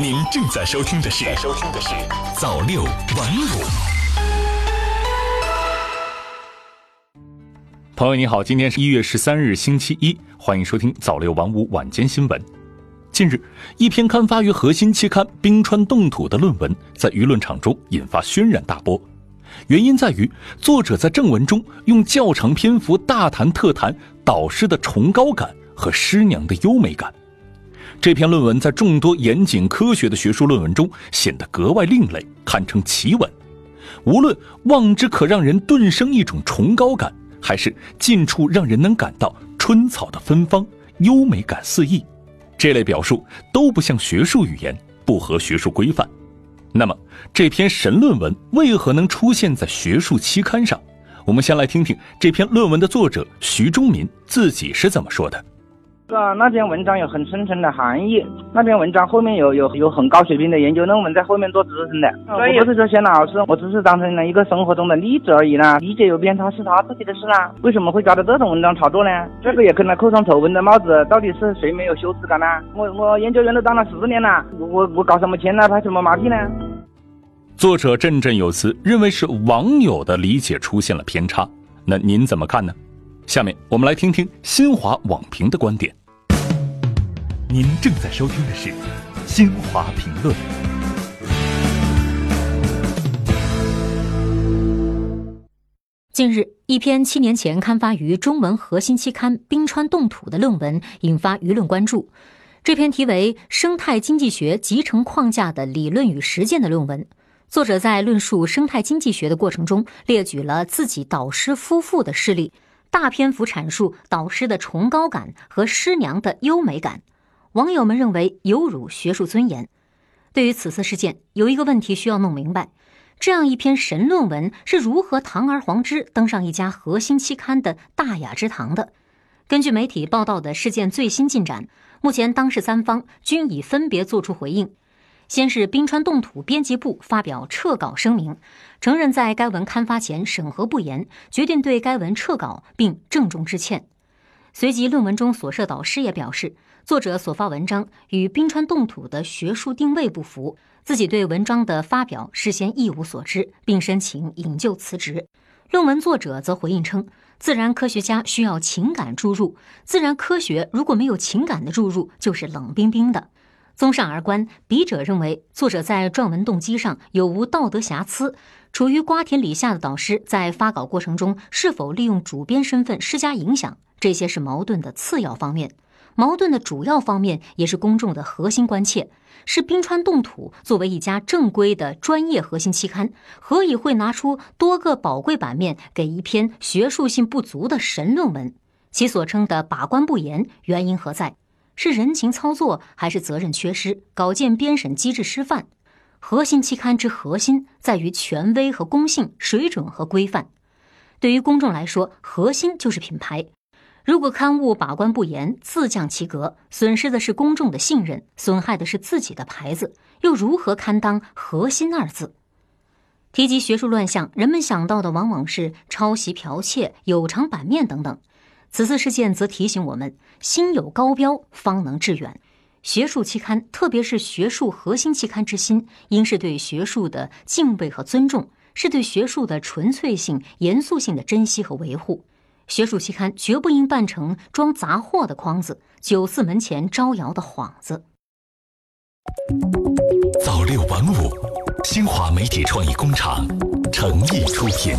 您正在收听的是《收听的是早六晚五》。朋友你好，今天是一月十三日，星期一，欢迎收听早六晚五晚间新闻。近日，一篇刊发于核心期刊《冰川冻土》的论文在舆论场中引发轩然大波，原因在于作者在正文中用较长篇幅大谈特谈导师的崇高感和师娘的优美感。这篇论文在众多严谨科学的学术论文中显得格外另类，堪称奇闻。无论望之可让人顿生一种崇高感，还是近处让人能感到春草的芬芳、优美感四溢，这类表述都不像学术语言，不合学术规范。那么，这篇神论文为何能出现在学术期刊上？我们先来听听这篇论文的作者徐忠民自己是怎么说的。啊，那篇文章有很深层的含义。那篇文章后面有有有很高水平的研究论文在后面做支撑的。我不是说写老师，我只是当成了一个生活中的例子而已啦。理解有偏差是他自己的事啦。为什么会抓到这种文章炒作呢？这个也跟他扣上丑闻的帽子。到底是谁没有羞耻感呢？我我研究员都当了十年了，我我搞什么钱呢？拍什么马屁呢？作者振振有词，认为是网友的理解出现了偏差。那您怎么看呢？下面我们来听听新华网评的观点。您正在收听的是新华评论。近日，一篇七年前刊发于中文核心期刊《冰川冻土》的论文引发舆论关注。这篇题为《生态经济学集成框架的理论与实践》的论文，作者在论述生态经济学的过程中，列举了自己导师夫妇的事例。大篇幅阐述导师的崇高感和师娘的优美感，网友们认为有辱学术尊严。对于此次事件，有一个问题需要弄明白：这样一篇神论文是如何堂而皇之登上一家核心期刊的大雅之堂的？根据媒体报道的事件最新进展，目前当事三方均已分别作出回应。先是冰川冻土编辑部发表撤稿声明，承认在该文刊发前审核不严，决定对该文撤稿并郑重致歉。随即，论文中所涉导师也表示，作者所发文章与冰川冻土的学术定位不符，自己对文章的发表事先一无所知，并申请引咎辞职。论文作者则回应称，自然科学家需要情感注入，自然科学如果没有情感的注入，就是冷冰冰的。综上而观，笔者认为作者在撰文动机上有无道德瑕疵，处于瓜田李下的导师在发稿过程中是否利用主编身份施加影响，这些是矛盾的次要方面。矛盾的主要方面也是公众的核心关切：是冰川冻土作为一家正规的专业核心期刊，何以会拿出多个宝贵版面给一篇学术性不足的神论文？其所称的把关不严，原因何在？是人情操作还是责任缺失？稿件编审机制失范。核心期刊之核心在于权威和公信、水准和规范。对于公众来说，核心就是品牌。如果刊物把关不严，自降其格，损失的是公众的信任，损害的是自己的牌子，又如何堪当“核心”二字？提及学术乱象，人们想到的往往是抄袭、剽窃、有偿版面等等。此次事件则提醒我们：心有高标，方能致远。学术期刊，特别是学术核心期刊之心，应是对学术的敬畏和尊重，是对学术的纯粹性、严肃性的珍惜和维护。学术期刊绝不应办成装杂货的筐子，九四门前招摇的幌子。早六晚五，新华媒体创意工厂诚意出品。